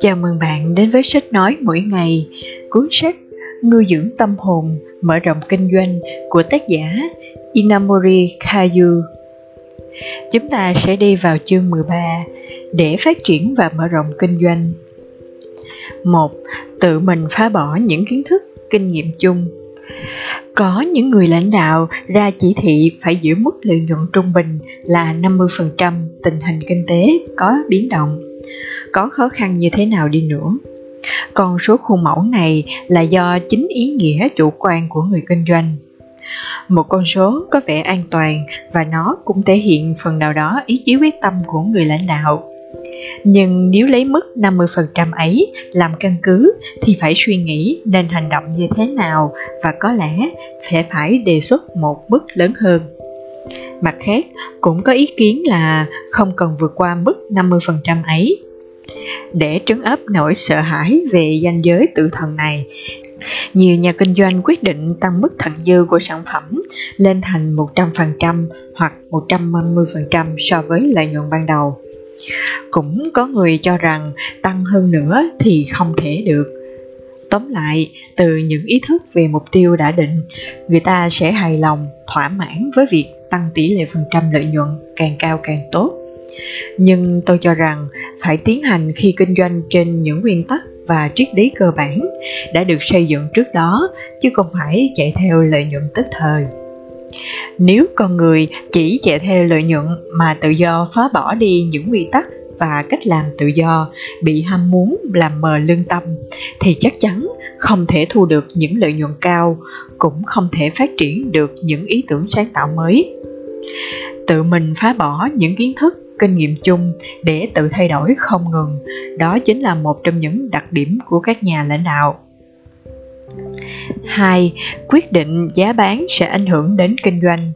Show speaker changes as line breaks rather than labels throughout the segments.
Chào mừng bạn đến với sách nói mỗi ngày, cuốn sách Nuôi dưỡng tâm hồn, mở rộng kinh doanh của tác giả Inamori Kayu. Chúng ta sẽ đi vào chương 13 để phát triển và mở rộng kinh doanh. 1. Tự mình phá bỏ những kiến thức, kinh nghiệm chung. Có những người lãnh đạo ra chỉ thị phải giữ mức lợi nhuận trung bình là 50% tình hình kinh tế có biến động. Có khó khăn như thế nào đi nữa? Con số khuôn mẫu này là do chính ý nghĩa chủ quan của người kinh doanh. Một con số có vẻ an toàn và nó cũng thể hiện phần nào đó ý chí quyết tâm của người lãnh đạo nhưng nếu lấy mức 50% ấy làm căn cứ thì phải suy nghĩ nên hành động như thế nào và có lẽ sẽ phải đề xuất một mức lớn hơn. Mặt khác, cũng có ý kiến là không cần vượt qua mức 50% ấy để trấn áp nỗi sợ hãi về danh giới tự thần này nhiều nhà kinh doanh quyết định tăng mức thặng dư của sản phẩm lên thành 100% hoặc 150% so với lợi nhuận ban đầu. Cũng có người cho rằng tăng hơn nữa thì không thể được. Tóm lại, từ những ý thức về mục tiêu đã định, người ta sẽ hài lòng, thỏa mãn với việc tăng tỷ lệ phần trăm lợi nhuận càng cao càng tốt nhưng tôi cho rằng phải tiến hành khi kinh doanh trên những nguyên tắc và triết lý cơ bản đã được xây dựng trước đó chứ không phải chạy theo lợi nhuận tức thời nếu con người chỉ chạy theo lợi nhuận mà tự do phá bỏ đi những quy tắc và cách làm tự do, bị ham muốn làm mờ lương tâm, thì chắc chắn không thể thu được những lợi nhuận cao, cũng không thể phát triển được những ý tưởng sáng tạo mới. Tự mình phá bỏ những kiến thức, kinh nghiệm chung để tự thay đổi không ngừng, đó chính là một trong những đặc điểm của các nhà lãnh đạo. 2. Quyết định giá bán sẽ ảnh hưởng đến kinh doanh.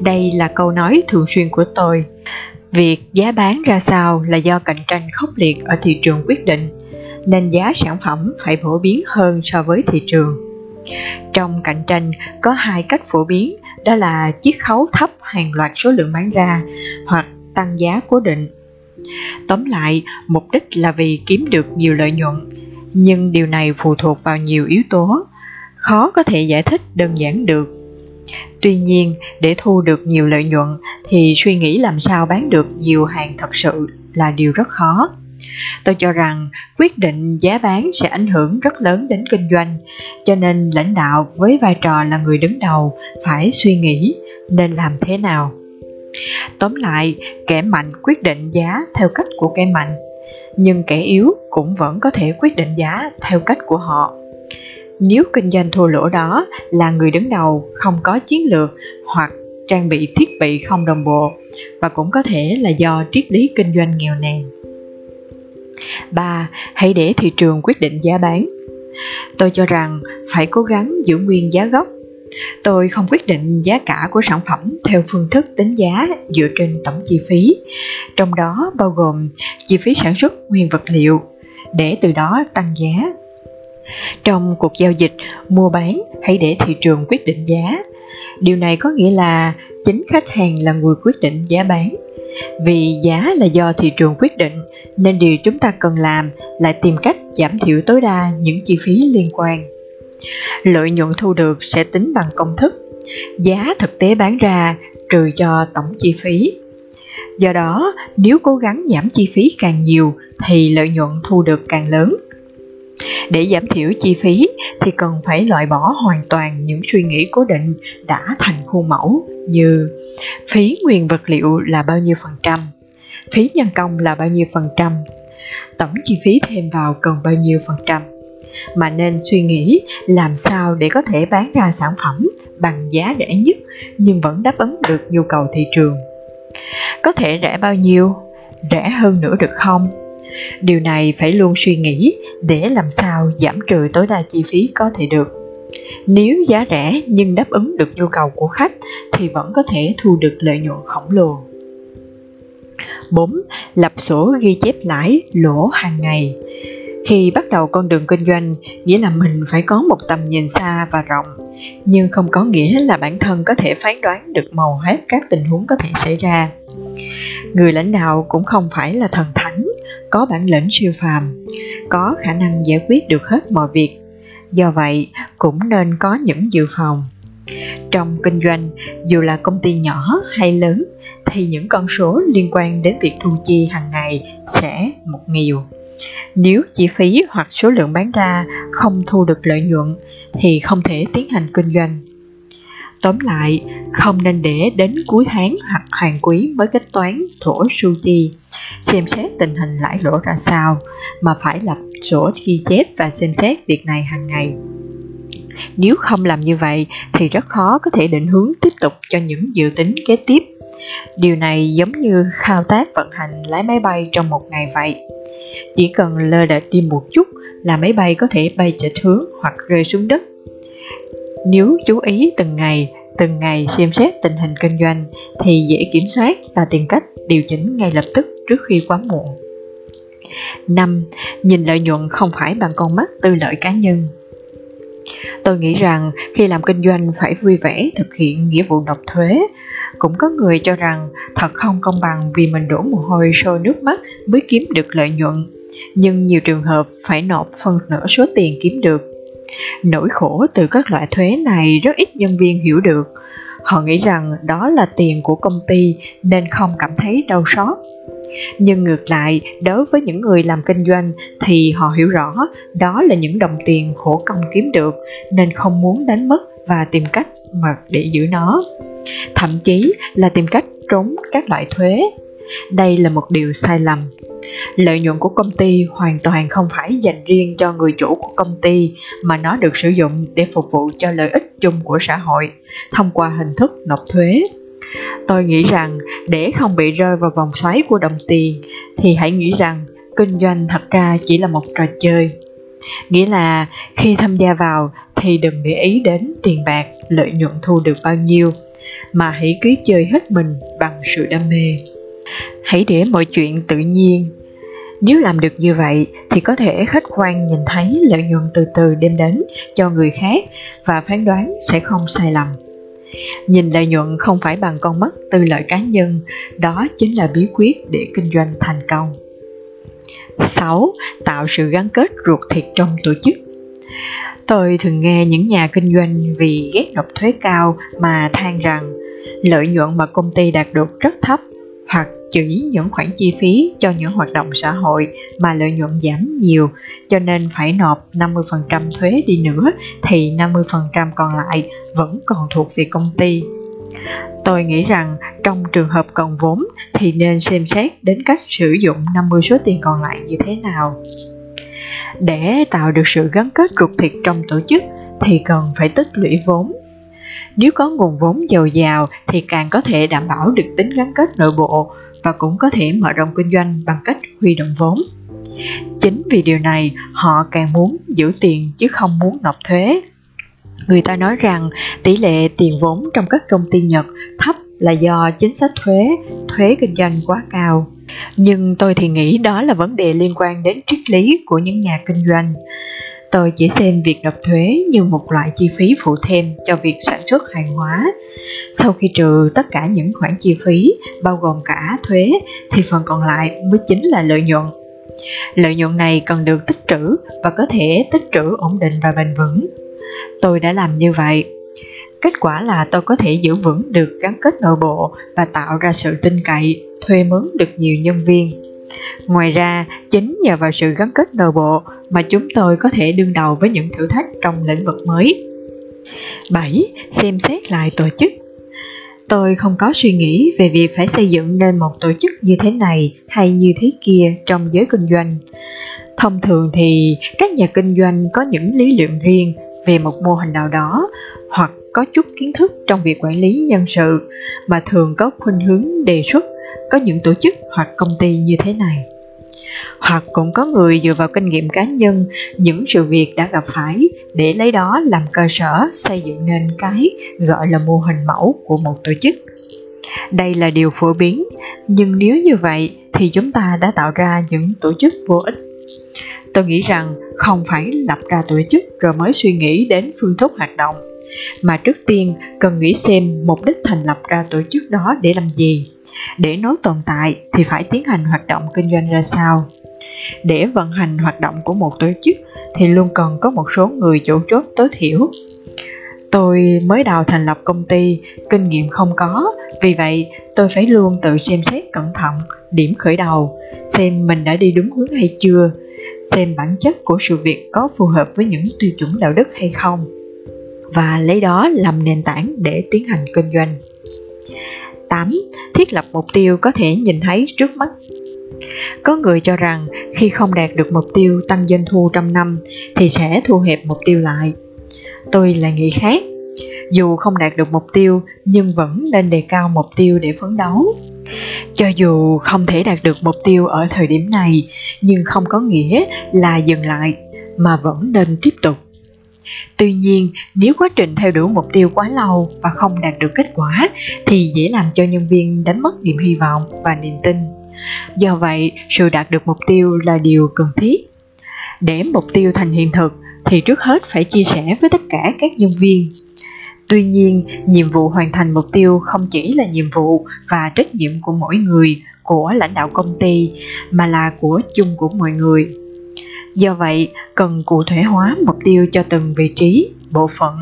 Đây là câu nói thường xuyên của tôi. Việc giá bán ra sao là do cạnh tranh khốc liệt ở thị trường quyết định, nên giá sản phẩm phải phổ biến hơn so với thị trường. Trong cạnh tranh có hai cách phổ biến, đó là chiết khấu thấp hàng loạt số lượng bán ra hoặc tăng giá cố định. Tóm lại, mục đích là vì kiếm được nhiều lợi nhuận, nhưng điều này phụ thuộc vào nhiều yếu tố, khó có thể giải thích đơn giản được. Tuy nhiên, để thu được nhiều lợi nhuận thì suy nghĩ làm sao bán được nhiều hàng thật sự là điều rất khó. Tôi cho rằng quyết định giá bán sẽ ảnh hưởng rất lớn đến kinh doanh, cho nên lãnh đạo với vai trò là người đứng đầu phải suy nghĩ nên làm thế nào. Tóm lại, kẻ mạnh quyết định giá theo cách của kẻ mạnh, nhưng kẻ yếu cũng vẫn có thể quyết định giá theo cách của họ. Nếu kinh doanh thua lỗ đó là người đứng đầu không có chiến lược hoặc trang bị thiết bị không đồng bộ và cũng có thể là do triết lý kinh doanh nghèo nàn. 3. Hãy để thị trường quyết định giá bán. Tôi cho rằng phải cố gắng giữ nguyên giá gốc Tôi không quyết định giá cả của sản phẩm theo phương thức tính giá dựa trên tổng chi phí, trong đó bao gồm chi phí sản xuất nguyên vật liệu, để từ đó tăng giá. Trong cuộc giao dịch, mua bán hãy để thị trường quyết định giá. Điều này có nghĩa là chính khách hàng là người quyết định giá bán. Vì giá là do thị trường quyết định, nên điều chúng ta cần làm là tìm cách giảm thiểu tối đa những chi phí liên quan lợi nhuận thu được sẽ tính bằng công thức. Giá thực tế bán ra, trừ cho tổng chi phí. Do đó, nếu cố gắng giảm chi phí càng nhiều, thì lợi nhuận thu được càng lớn. Để giảm thiểu chi phí, thì cần phải loại bỏ hoàn toàn những suy nghĩ cố định đã thành khuôn mẫu, như phí nguyên vật liệu là bao nhiêu phần trăm, phí nhân công là bao nhiêu phần trăm, tổng chi phí thêm vào cần bao nhiêu phần trăm mà nên suy nghĩ làm sao để có thể bán ra sản phẩm bằng giá rẻ nhất nhưng vẫn đáp ứng được nhu cầu thị trường. Có thể rẻ bao nhiêu? Rẻ hơn nữa được không? Điều này phải luôn suy nghĩ để làm sao giảm trừ tối đa chi phí có thể được. Nếu giá rẻ nhưng đáp ứng được nhu cầu của khách thì vẫn có thể thu được lợi nhuận khổng lồ. 4. Lập sổ ghi chép lãi, lỗ hàng ngày khi bắt đầu con đường kinh doanh nghĩa là mình phải có một tầm nhìn xa và rộng nhưng không có nghĩa là bản thân có thể phán đoán được màu hết các tình huống có thể xảy ra. Người lãnh đạo cũng không phải là thần thánh, có bản lĩnh siêu phàm, có khả năng giải quyết được hết mọi việc. Do vậy, cũng nên có những dự phòng. Trong kinh doanh, dù là công ty nhỏ hay lớn, thì những con số liên quan đến việc thu chi hàng ngày sẽ một nhiều. Nếu chi phí hoặc số lượng bán ra không thu được lợi nhuận thì không thể tiến hành kinh doanh. Tóm lại, không nên để đến cuối tháng hoặc hàng quý mới kết toán thổ su chi, xem xét tình hình lãi lỗ ra sao, mà phải lập sổ ghi chép và xem xét việc này hàng ngày. Nếu không làm như vậy thì rất khó có thể định hướng tiếp tục cho những dự tính kế tiếp. Điều này giống như thao tác vận hành lái máy bay trong một ngày vậy. Chỉ cần lơ đệch đi một chút là máy bay có thể bay chệch hướng hoặc rơi xuống đất. Nếu chú ý từng ngày, từng ngày xem xét tình hình kinh doanh thì dễ kiểm soát và tìm cách điều chỉnh ngay lập tức trước khi quá muộn. 5. Nhìn lợi nhuận không phải bằng con mắt tư lợi cá nhân. Tôi nghĩ rằng khi làm kinh doanh phải vui vẻ thực hiện nghĩa vụ nộp thuế. Cũng có người cho rằng thật không công bằng vì mình đổ mồ hôi sôi nước mắt mới kiếm được lợi nhuận. Nhưng nhiều trường hợp phải nộp phần nửa số tiền kiếm được. Nỗi khổ từ các loại thuế này rất ít nhân viên hiểu được. Họ nghĩ rằng đó là tiền của công ty nên không cảm thấy đau xót nhưng ngược lại, đối với những người làm kinh doanh thì họ hiểu rõ đó là những đồng tiền khổ công kiếm được nên không muốn đánh mất và tìm cách mà để giữ nó thậm chí là tìm cách trốn các loại thuế đây là một điều sai lầm lợi nhuận của công ty hoàn toàn không phải dành riêng cho người chủ của công ty mà nó được sử dụng để phục vụ cho lợi ích chung của xã hội thông qua hình thức nộp thuế Tôi nghĩ rằng để không bị rơi vào vòng xoáy của đồng tiền thì hãy nghĩ rằng kinh doanh thật ra chỉ là một trò chơi. Nghĩa là khi tham gia vào thì đừng để ý đến tiền bạc, lợi nhuận thu được bao nhiêu, mà hãy cứ chơi hết mình bằng sự đam mê. Hãy để mọi chuyện tự nhiên. Nếu làm được như vậy thì có thể khách quan nhìn thấy lợi nhuận từ từ đem đến cho người khác và phán đoán sẽ không sai lầm. Nhìn lợi nhuận không phải bằng con mắt tư lợi cá nhân, đó chính là bí quyết để kinh doanh thành công. 6. Tạo sự gắn kết ruột thịt trong tổ chức Tôi thường nghe những nhà kinh doanh vì ghét nộp thuế cao mà than rằng lợi nhuận mà công ty đạt được rất thấp hoặc chỉ những khoản chi phí cho những hoạt động xã hội mà lợi nhuận giảm nhiều cho nên phải nộp 50% thuế đi nữa thì 50% còn lại vẫn còn thuộc về công ty. Tôi nghĩ rằng trong trường hợp cần vốn thì nên xem xét đến cách sử dụng 50 số tiền còn lại như thế nào. Để tạo được sự gắn kết ruột thịt trong tổ chức thì cần phải tích lũy vốn. Nếu có nguồn vốn dồi dào thì càng có thể đảm bảo được tính gắn kết nội bộ và cũng có thể mở rộng kinh doanh bằng cách huy động vốn. Chính vì điều này, họ càng muốn giữ tiền chứ không muốn nộp thuế. Người ta nói rằng tỷ lệ tiền vốn trong các công ty Nhật thấp là do chính sách thuế, thuế kinh doanh quá cao. Nhưng tôi thì nghĩ đó là vấn đề liên quan đến triết lý của những nhà kinh doanh. Tôi chỉ xem việc nộp thuế như một loại chi phí phụ thêm cho việc sản xuất hàng hóa. Sau khi trừ tất cả những khoản chi phí, bao gồm cả thuế, thì phần còn lại mới chính là lợi nhuận. Lợi nhuận này cần được tích trữ và có thể tích trữ ổn định và bền vững. Tôi đã làm như vậy. Kết quả là tôi có thể giữ vững được gắn kết nội bộ và tạo ra sự tin cậy, thuê mướn được nhiều nhân viên. Ngoài ra, chính nhờ vào sự gắn kết nội bộ mà chúng tôi có thể đương đầu với những thử thách trong lĩnh vực mới. 7. Xem xét lại tổ chức Tôi không có suy nghĩ về việc phải xây dựng nên một tổ chức như thế này hay như thế kia trong giới kinh doanh. Thông thường thì các nhà kinh doanh có những lý luận riêng về một mô hình nào đó hoặc có chút kiến thức trong việc quản lý nhân sự mà thường có khuynh hướng đề xuất có những tổ chức hoặc công ty như thế này hoặc cũng có người dựa vào kinh nghiệm cá nhân, những sự việc đã gặp phải để lấy đó làm cơ sở xây dựng nên cái gọi là mô hình mẫu của một tổ chức đây là điều phổ biến, nhưng nếu như vậy thì chúng ta đã tạo ra những tổ chức vô ích tôi nghĩ rằng không phải lập ra tổ chức rồi mới suy nghĩ đến phương thức hoạt động, mà trước tiên cần nghĩ xem mục đích thành lập ra tổ chức đó để làm gì. Để nó tồn tại thì phải tiến hành hoạt động kinh doanh ra sao. Để vận hành hoạt động của một tổ chức thì luôn cần có một số người chủ chốt tối thiểu. Tôi mới đầu thành lập công ty, kinh nghiệm không có, vì vậy tôi phải luôn tự xem xét cẩn thận điểm khởi đầu, xem mình đã đi đúng hướng hay chưa, xem bản chất của sự việc có phù hợp với những tiêu chuẩn đạo đức hay không và lấy đó làm nền tảng để tiến hành kinh doanh. 8. Thiết lập mục tiêu có thể nhìn thấy trước mắt có người cho rằng khi không đạt được mục tiêu tăng doanh thu trong năm thì sẽ thu hẹp mục tiêu lại. Tôi lại nghĩ khác. Dù không đạt được mục tiêu nhưng vẫn nên đề cao mục tiêu để phấn đấu. Cho dù không thể đạt được mục tiêu ở thời điểm này nhưng không có nghĩa là dừng lại mà vẫn nên tiếp tục. Tuy nhiên, nếu quá trình theo đuổi mục tiêu quá lâu và không đạt được kết quả thì dễ làm cho nhân viên đánh mất niềm hy vọng và niềm tin Do vậy, sự đạt được mục tiêu là điều cần thiết. Để mục tiêu thành hiện thực thì trước hết phải chia sẻ với tất cả các nhân viên. Tuy nhiên, nhiệm vụ hoàn thành mục tiêu không chỉ là nhiệm vụ và trách nhiệm của mỗi người, của lãnh đạo công ty, mà là của chung của mọi người. Do vậy, cần cụ thể hóa mục tiêu cho từng vị trí, bộ phận,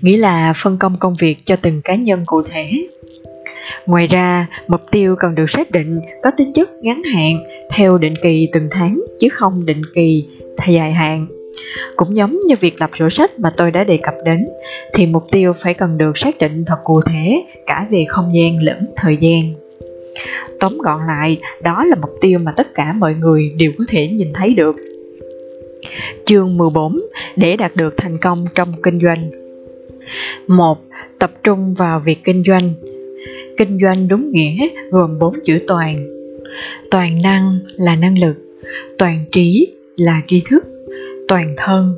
nghĩa là phân công công việc cho từng cá nhân cụ thể Ngoài ra, mục tiêu cần được xác định có tính chất ngắn hạn theo định kỳ từng tháng chứ không định kỳ dài hạn. Cũng giống như việc lập sổ sách mà tôi đã đề cập đến, thì mục tiêu phải cần được xác định thật cụ thể cả về không gian lẫn thời gian. Tóm gọn lại, đó là mục tiêu mà tất cả mọi người đều có thể nhìn thấy được. Chương 14 để đạt được thành công trong kinh doanh. 1. Tập trung vào việc kinh doanh kinh doanh đúng nghĩa, gồm bốn chữ toàn. Toàn năng là năng lực, toàn trí là tri thức, toàn thân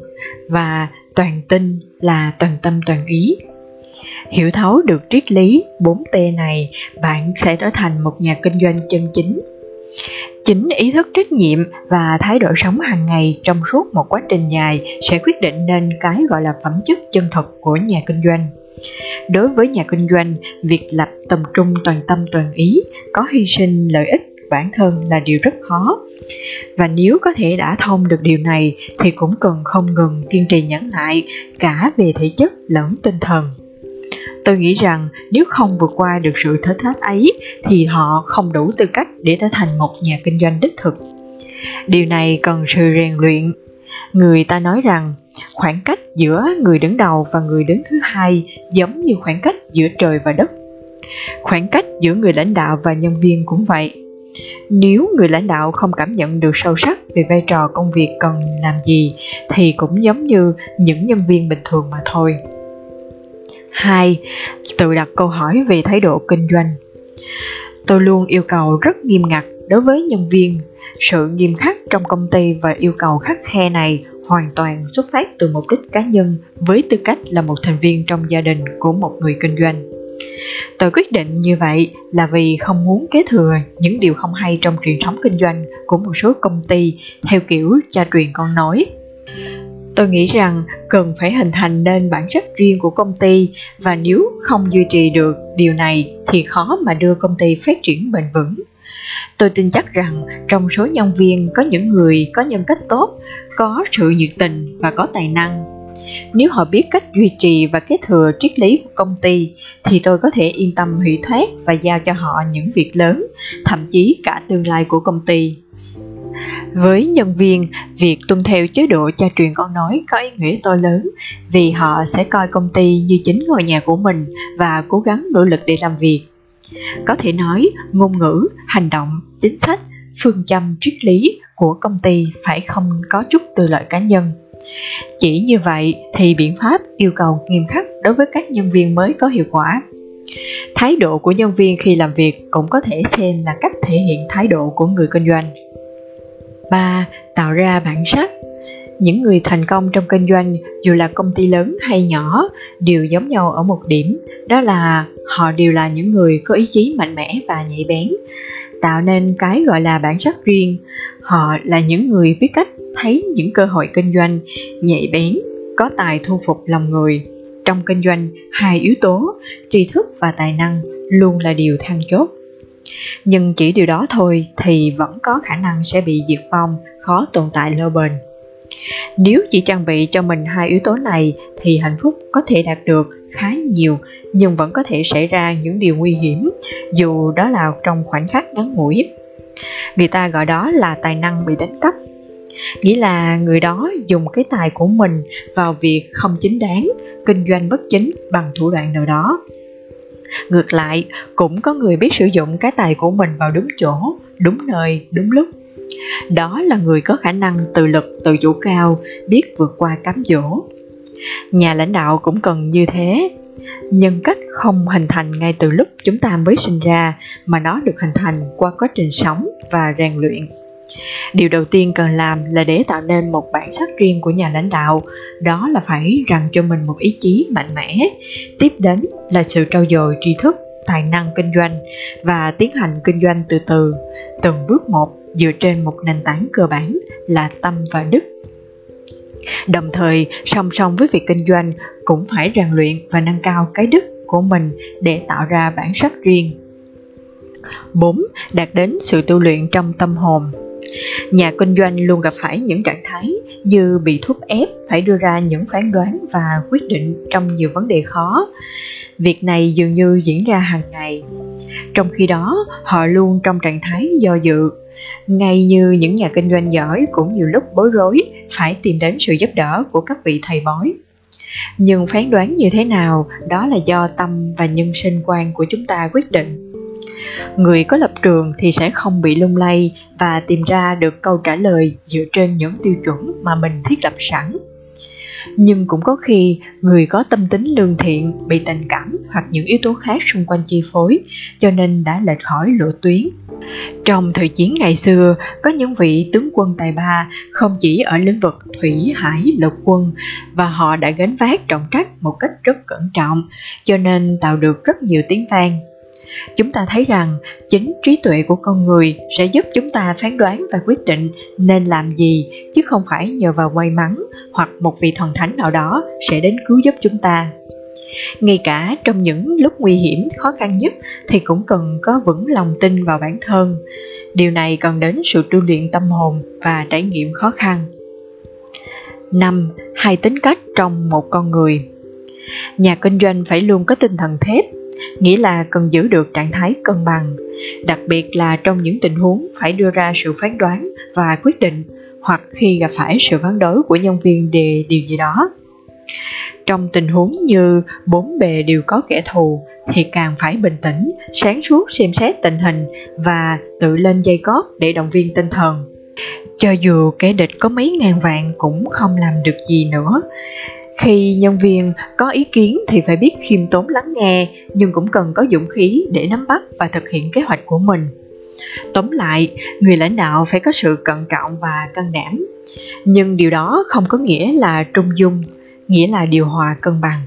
và toàn tinh là toàn tâm toàn ý. Hiểu thấu được triết lý 4 t này, bạn sẽ trở thành một nhà kinh doanh chân chính. Chính ý thức trách nhiệm và thái độ sống hàng ngày trong suốt một quá trình dài sẽ quyết định nên cái gọi là phẩm chất chân thực của nhà kinh doanh. Đối với nhà kinh doanh, việc lập tầm trung toàn tâm toàn ý, có hy sinh lợi ích bản thân là điều rất khó. Và nếu có thể đã thông được điều này thì cũng cần không ngừng kiên trì nhẫn lại cả về thể chất lẫn tinh thần. Tôi nghĩ rằng nếu không vượt qua được sự thử thách ấy thì họ không đủ tư cách để trở thành một nhà kinh doanh đích thực. Điều này cần sự rèn luyện. Người ta nói rằng khoảng cách giữa người đứng đầu và người đứng thứ hai giống như khoảng cách giữa trời và đất. Khoảng cách giữa người lãnh đạo và nhân viên cũng vậy. Nếu người lãnh đạo không cảm nhận được sâu sắc về vai trò công việc cần làm gì, thì cũng giống như những nhân viên bình thường mà thôi. 2. Tự đặt câu hỏi về thái độ kinh doanh. Tôi luôn yêu cầu rất nghiêm ngặt đối với nhân viên. Sự nghiêm khắc trong công ty và yêu cầu khắc khe này hoàn toàn xuất phát từ mục đích cá nhân với tư cách là một thành viên trong gia đình của một người kinh doanh. Tôi quyết định như vậy là vì không muốn kế thừa những điều không hay trong truyền thống kinh doanh của một số công ty theo kiểu cha truyền con nói. Tôi nghĩ rằng cần phải hình thành nên bản chất riêng của công ty và nếu không duy trì được điều này thì khó mà đưa công ty phát triển bền vững Tôi tin chắc rằng trong số nhân viên có những người có nhân cách tốt, có sự nhiệt tình và có tài năng. Nếu họ biết cách duy trì và kế thừa triết lý của công ty thì tôi có thể yên tâm hủy thoát và giao cho họ những việc lớn, thậm chí cả tương lai của công ty. Với nhân viên, việc tuân theo chế độ cha truyền con nói có ý nghĩa to lớn vì họ sẽ coi công ty như chính ngôi nhà của mình và cố gắng nỗ lực để làm việc. Có thể nói, ngôn ngữ, hành động, chính sách, phương châm triết lý của công ty phải không có chút tư lợi cá nhân. Chỉ như vậy thì biện pháp yêu cầu nghiêm khắc đối với các nhân viên mới có hiệu quả. Thái độ của nhân viên khi làm việc cũng có thể xem là cách thể hiện thái độ của người kinh doanh. 3. Tạo ra bản sắc những người thành công trong kinh doanh, dù là công ty lớn hay nhỏ, đều giống nhau ở một điểm, đó là họ đều là những người có ý chí mạnh mẽ và nhạy bén tạo nên cái gọi là bản sắc riêng họ là những người biết cách thấy những cơ hội kinh doanh nhạy bén có tài thu phục lòng người trong kinh doanh hai yếu tố, tri thức và tài năng luôn là điều then chốt. Nhưng chỉ điều đó thôi thì vẫn có khả năng sẽ bị diệt vong, khó tồn tại lâu bền. Nếu chỉ trang bị cho mình hai yếu tố này thì hạnh phúc có thể đạt được khá nhiều nhưng vẫn có thể xảy ra những điều nguy hiểm dù đó là trong khoảnh khắc ngắn ngủi. Người ta gọi đó là tài năng bị đánh cắp. Nghĩa là người đó dùng cái tài của mình vào việc không chính đáng, kinh doanh bất chính bằng thủ đoạn nào đó. Ngược lại, cũng có người biết sử dụng cái tài của mình vào đúng chỗ, đúng nơi, đúng lúc đó là người có khả năng tự lực tự chủ cao biết vượt qua cám dỗ nhà lãnh đạo cũng cần như thế nhân cách không hình thành ngay từ lúc chúng ta mới sinh ra, mà nó được hình thành qua quá trình sống và rèn luyện. Điều đầu tiên cần làm là để tạo nên một bản sắc riêng của nhà lãnh đạo. Đó là phải rằng cho mình một ý chí mạnh mẽ. Tiếp đến là sự trau dồi tri thức, tài năng kinh doanh và tiến hành kinh doanh từ từ. Từng bước một dựa trên một nền tảng cơ bản là tâm và đức đồng thời song song với việc kinh doanh cũng phải rèn luyện và nâng cao cái đức của mình để tạo ra bản sắc riêng 4. Đạt đến sự tu luyện trong tâm hồn Nhà kinh doanh luôn gặp phải những trạng thái như bị thúc ép phải đưa ra những phán đoán và quyết định trong nhiều vấn đề khó. Việc này dường như diễn ra hàng ngày. Trong khi đó, họ luôn trong trạng thái do dự, ngay như những nhà kinh doanh giỏi cũng nhiều lúc bối rối, phải tìm đến sự giúp đỡ của các vị thầy bói. Nhưng phán đoán như thế nào, đó là do tâm và nhân sinh quan của chúng ta quyết định. Người có lập trường thì sẽ không bị lung lay và tìm ra được câu trả lời dựa trên những tiêu chuẩn mà mình thiết lập sẵn nhưng cũng có khi, người có tâm tính lương thiện, bị tình cảm hoặc những yếu tố khác xung quanh chi phối, cho nên đã lệch khỏi lộ tuyến. Trong thời chiến ngày xưa, có những vị tướng quân tài ba không chỉ ở lĩnh vực thủy, hải, lục quân, và họ đã gánh vác trọng trách một cách rất cẩn trọng, cho nên tạo được rất nhiều tiếng vang chúng ta thấy rằng chính trí tuệ của con người sẽ giúp chúng ta phán đoán và quyết định nên làm gì, chứ không phải nhờ vào may mắn hoặc một vị thần thánh nào đó sẽ đến cứu giúp chúng ta. Ngay cả trong những lúc nguy hiểm, khó khăn nhất thì cũng cần có vững lòng tin vào bản thân. Điều này cần đến sự tu luyện tâm hồn và trải nghiệm khó khăn. 5. Hai tính cách trong một con người. Nhà kinh doanh phải luôn có tinh thần thép nghĩa là cần giữ được trạng thái cân bằng, đặc biệt là trong những tình huống phải đưa ra sự phán đoán và quyết định hoặc khi gặp phải sự phản đối của nhân viên về điều gì đó. Trong tình huống như bốn bề đều có kẻ thù thì càng phải bình tĩnh, sáng suốt xem xét tình hình và tự lên dây cót để động viên tinh thần. Cho dù kẻ địch có mấy ngàn vạn cũng không làm được gì nữa khi nhân viên có ý kiến thì phải biết khiêm tốn lắng nghe, nhưng cũng cần có dũng khí để nắm bắt và thực hiện kế hoạch của mình. Tóm lại, người lãnh đạo phải có sự cẩn trọng và can đảm. Nhưng điều đó không có nghĩa là trung dung, nghĩa là điều hòa cân bằng.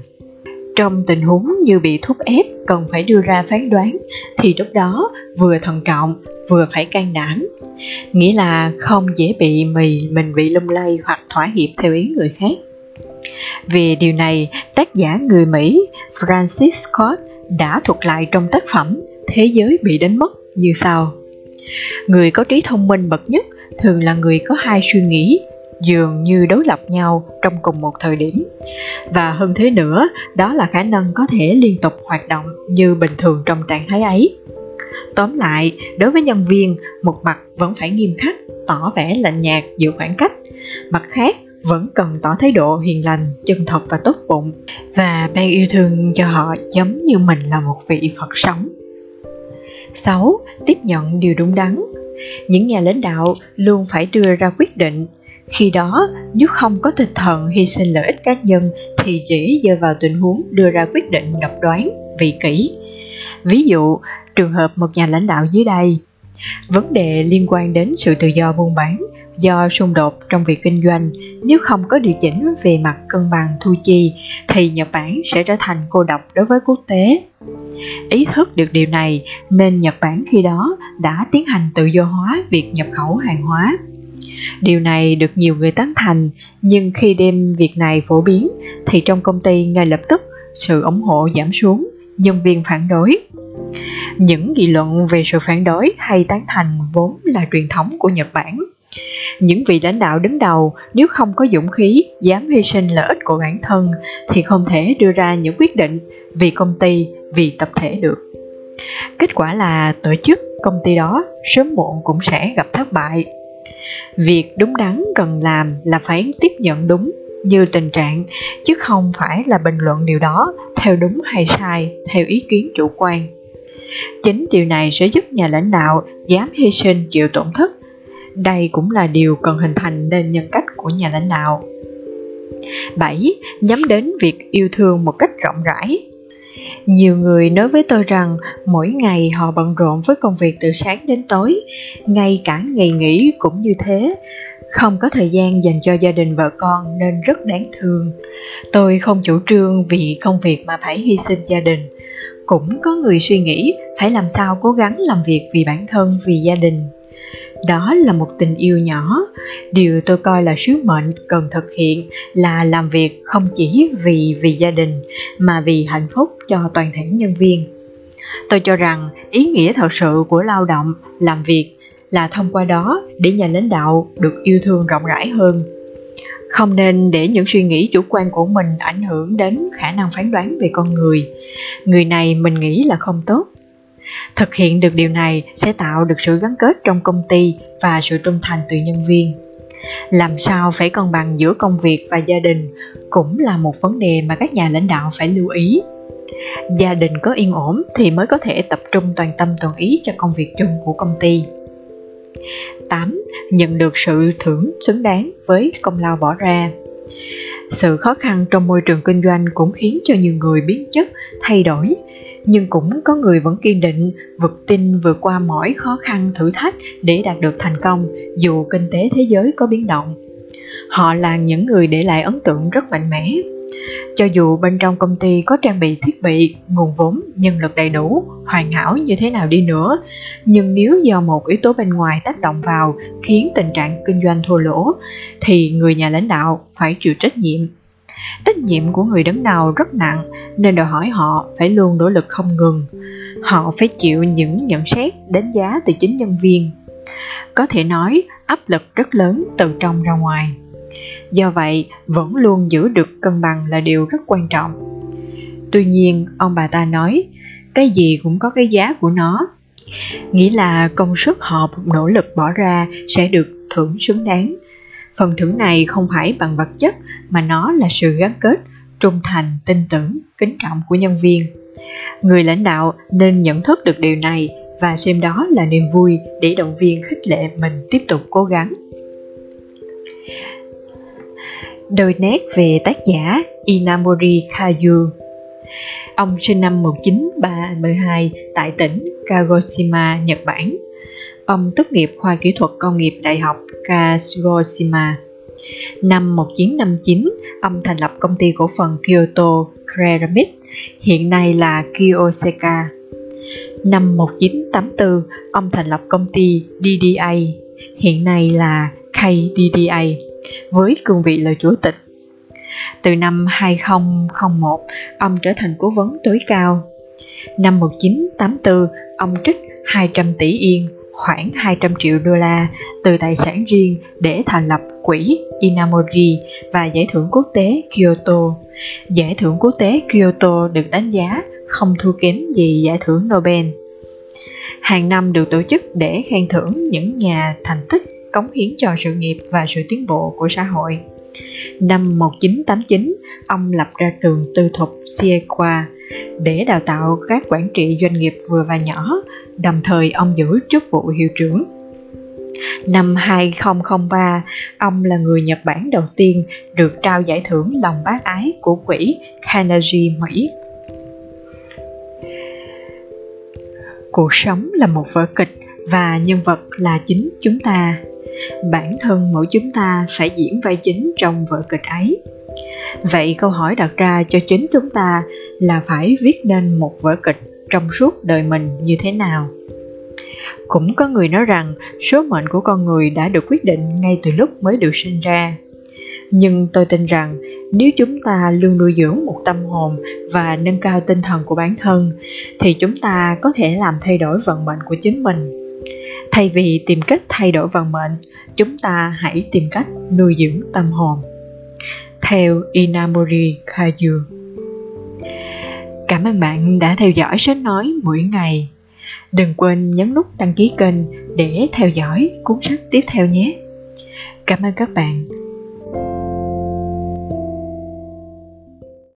Trong tình huống như bị thúc ép cần phải đưa ra phán đoán, thì lúc đó vừa thận trọng, vừa phải can đảm. Nghĩa là không dễ bị mì, mình bị lung lay hoặc thỏa hiệp theo ý người khác về điều này, tác giả người Mỹ Francis Scott đã thuật lại trong tác phẩm Thế giới bị đánh mất như sau. Người có trí thông minh bậc nhất thường là người có hai suy nghĩ dường như đối lập nhau trong cùng một thời điểm. Và hơn thế nữa, đó là khả năng có thể liên tục hoạt động như bình thường trong trạng thái ấy. Tóm lại, đối với nhân viên, một mặt vẫn phải nghiêm khắc, tỏ vẻ lạnh nhạt giữ khoảng cách. Mặt khác, vẫn cần tỏ thái độ hiền lành, chân thật và tốt bụng và ban yêu thương cho họ giống như mình là một vị Phật sống. 6. Tiếp nhận điều đúng đắn Những nhà lãnh đạo luôn phải đưa ra quyết định khi đó, nếu không có tinh thần hy sinh lợi ích cá nhân thì dễ rơi vào tình huống đưa ra quyết định độc đoán, vị kỷ. Ví dụ, trường hợp một nhà lãnh đạo dưới đây, vấn đề liên quan đến sự tự do buôn bán do xung đột trong việc kinh doanh nếu không có điều chỉnh về mặt cân bằng thu chi thì nhật bản sẽ trở thành cô độc đối với quốc tế ý thức được điều này nên nhật bản khi đó đã tiến hành tự do hóa việc nhập khẩu hàng hóa điều này được nhiều người tán thành nhưng khi đem việc này phổ biến thì trong công ty ngay lập tức sự ủng hộ giảm xuống, nhân viên phản đối. Những nghị luận về sự phản đối hay tán thành vốn là truyền thống của Nhật Bản. Những vị lãnh đạo đứng đầu nếu không có dũng khí dám hy sinh lợi ích của bản thân thì không thể đưa ra những quyết định vì công ty, vì tập thể được. Kết quả là tổ chức công ty đó sớm muộn cũng sẽ gặp thất bại. Việc đúng đắn cần làm là phải tiếp nhận đúng như tình trạng chứ không phải là bình luận điều đó theo đúng hay sai theo ý kiến chủ quan chính điều này sẽ giúp nhà lãnh đạo dám hy sinh chịu tổn thất đây cũng là điều cần hình thành nên nhân cách của nhà lãnh đạo 7. Nhắm đến việc yêu thương một cách rộng rãi nhiều người nói với tôi rằng mỗi ngày họ bận rộn với công việc từ sáng đến tối, ngay cả ngày nghỉ cũng như thế, không có thời gian dành cho gia đình vợ con nên rất đáng thương. Tôi không chủ trương vì công việc mà phải hy sinh gia đình. Cũng có người suy nghĩ phải làm sao cố gắng làm việc vì bản thân, vì gia đình. Đó là một tình yêu nhỏ. Điều tôi coi là sứ mệnh cần thực hiện là làm việc không chỉ vì vì gia đình mà vì hạnh phúc cho toàn thể nhân viên. Tôi cho rằng ý nghĩa thật sự của lao động, làm việc là thông qua đó để nhà lãnh đạo được yêu thương rộng rãi hơn. Không nên để những suy nghĩ chủ quan của mình ảnh hưởng đến khả năng phán đoán về con người. Người này mình nghĩ là không tốt. Thực hiện được điều này sẽ tạo được sự gắn kết trong công ty và sự trung thành từ nhân viên. Làm sao phải cân bằng giữa công việc và gia đình cũng là một vấn đề mà các nhà lãnh đạo phải lưu ý. Gia đình có yên ổn thì mới có thể tập trung toàn tâm toàn ý cho công việc chung của công ty. 8. Nhận được sự thưởng xứng đáng với công lao bỏ ra sự khó khăn trong môi trường kinh doanh cũng khiến cho nhiều người biến chất, thay đổi, nhưng cũng có người vẫn kiên định, vượt tin vượt qua mọi khó khăn thử thách để đạt được thành công dù kinh tế thế giới có biến động. Họ là những người để lại ấn tượng rất mạnh mẽ cho dù bên trong công ty có trang bị thiết bị, nguồn vốn, nhân lực đầy đủ, hoàn hảo như thế nào đi nữa, nhưng nếu do một yếu tố bên ngoài tác động vào khiến tình trạng kinh doanh thua lỗ, thì người nhà lãnh đạo phải chịu trách nhiệm. Trách nhiệm của người đứng đầu rất nặng nên đòi hỏi họ phải luôn nỗ lực không ngừng. Họ phải chịu những nhận xét, đánh giá từ chính nhân viên. Có thể nói áp lực rất lớn từ trong ra ngoài do vậy vẫn luôn giữ được cân bằng là điều rất quan trọng tuy nhiên ông bà ta nói cái gì cũng có cái giá của nó nghĩa là công sức họ nỗ lực bỏ ra sẽ được thưởng xứng đáng phần thưởng này không phải bằng vật chất mà nó là sự gắn kết trung thành tin tưởng kính trọng của nhân viên người lãnh đạo nên nhận thức được điều này và xem đó là niềm vui để động viên khích lệ mình tiếp tục cố gắng Đôi nét về tác giả Inamori Kayu Ông sinh năm 1932 tại tỉnh Kagoshima, Nhật Bản. Ông tốt nghiệp khoa kỹ thuật công nghiệp Đại học Kagoshima. Năm 1959, ông thành lập công ty cổ phần Kyoto Ceramic, hiện nay là Kyoseka. Năm 1984, ông thành lập công ty DDA, hiện nay là KDDA với cương vị là chủ tịch. Từ năm 2001, ông trở thành cố vấn tối cao. Năm 1984, ông trích 200 tỷ yên, khoảng 200 triệu đô la từ tài sản riêng để thành lập quỹ Inamori và giải thưởng quốc tế Kyoto. Giải thưởng quốc tế Kyoto được đánh giá không thua kém gì giải thưởng Nobel. Hàng năm được tổ chức để khen thưởng những nhà thành tích cống hiến cho sự nghiệp và sự tiến bộ của xã hội. Năm 1989, ông lập ra trường tư thục Siequa để đào tạo các quản trị doanh nghiệp vừa và nhỏ, đồng thời ông giữ chức vụ hiệu trưởng. Năm 2003, ông là người Nhật Bản đầu tiên được trao giải thưởng lòng bác ái của quỹ Carnegie Mỹ. Cuộc sống là một vở kịch và nhân vật là chính chúng ta. Bản thân mỗi chúng ta phải diễn vai chính trong vở kịch ấy. Vậy câu hỏi đặt ra cho chính chúng ta là phải viết nên một vở kịch trong suốt đời mình như thế nào? Cũng có người nói rằng số mệnh của con người đã được quyết định ngay từ lúc mới được sinh ra. Nhưng tôi tin rằng nếu chúng ta luôn nuôi dưỡng một tâm hồn và nâng cao tinh thần của bản thân, thì chúng ta có thể làm thay đổi vận mệnh của chính mình. Thay vì tìm cách thay đổi vận mệnh, chúng ta hãy tìm cách nuôi dưỡng tâm hồn. Theo inamori kayu cảm ơn bạn đã theo dõi sách nói mỗi ngày đừng quên nhấn nút đăng ký kênh để theo dõi cuốn sách tiếp theo nhé. Cảm ơn các bạn.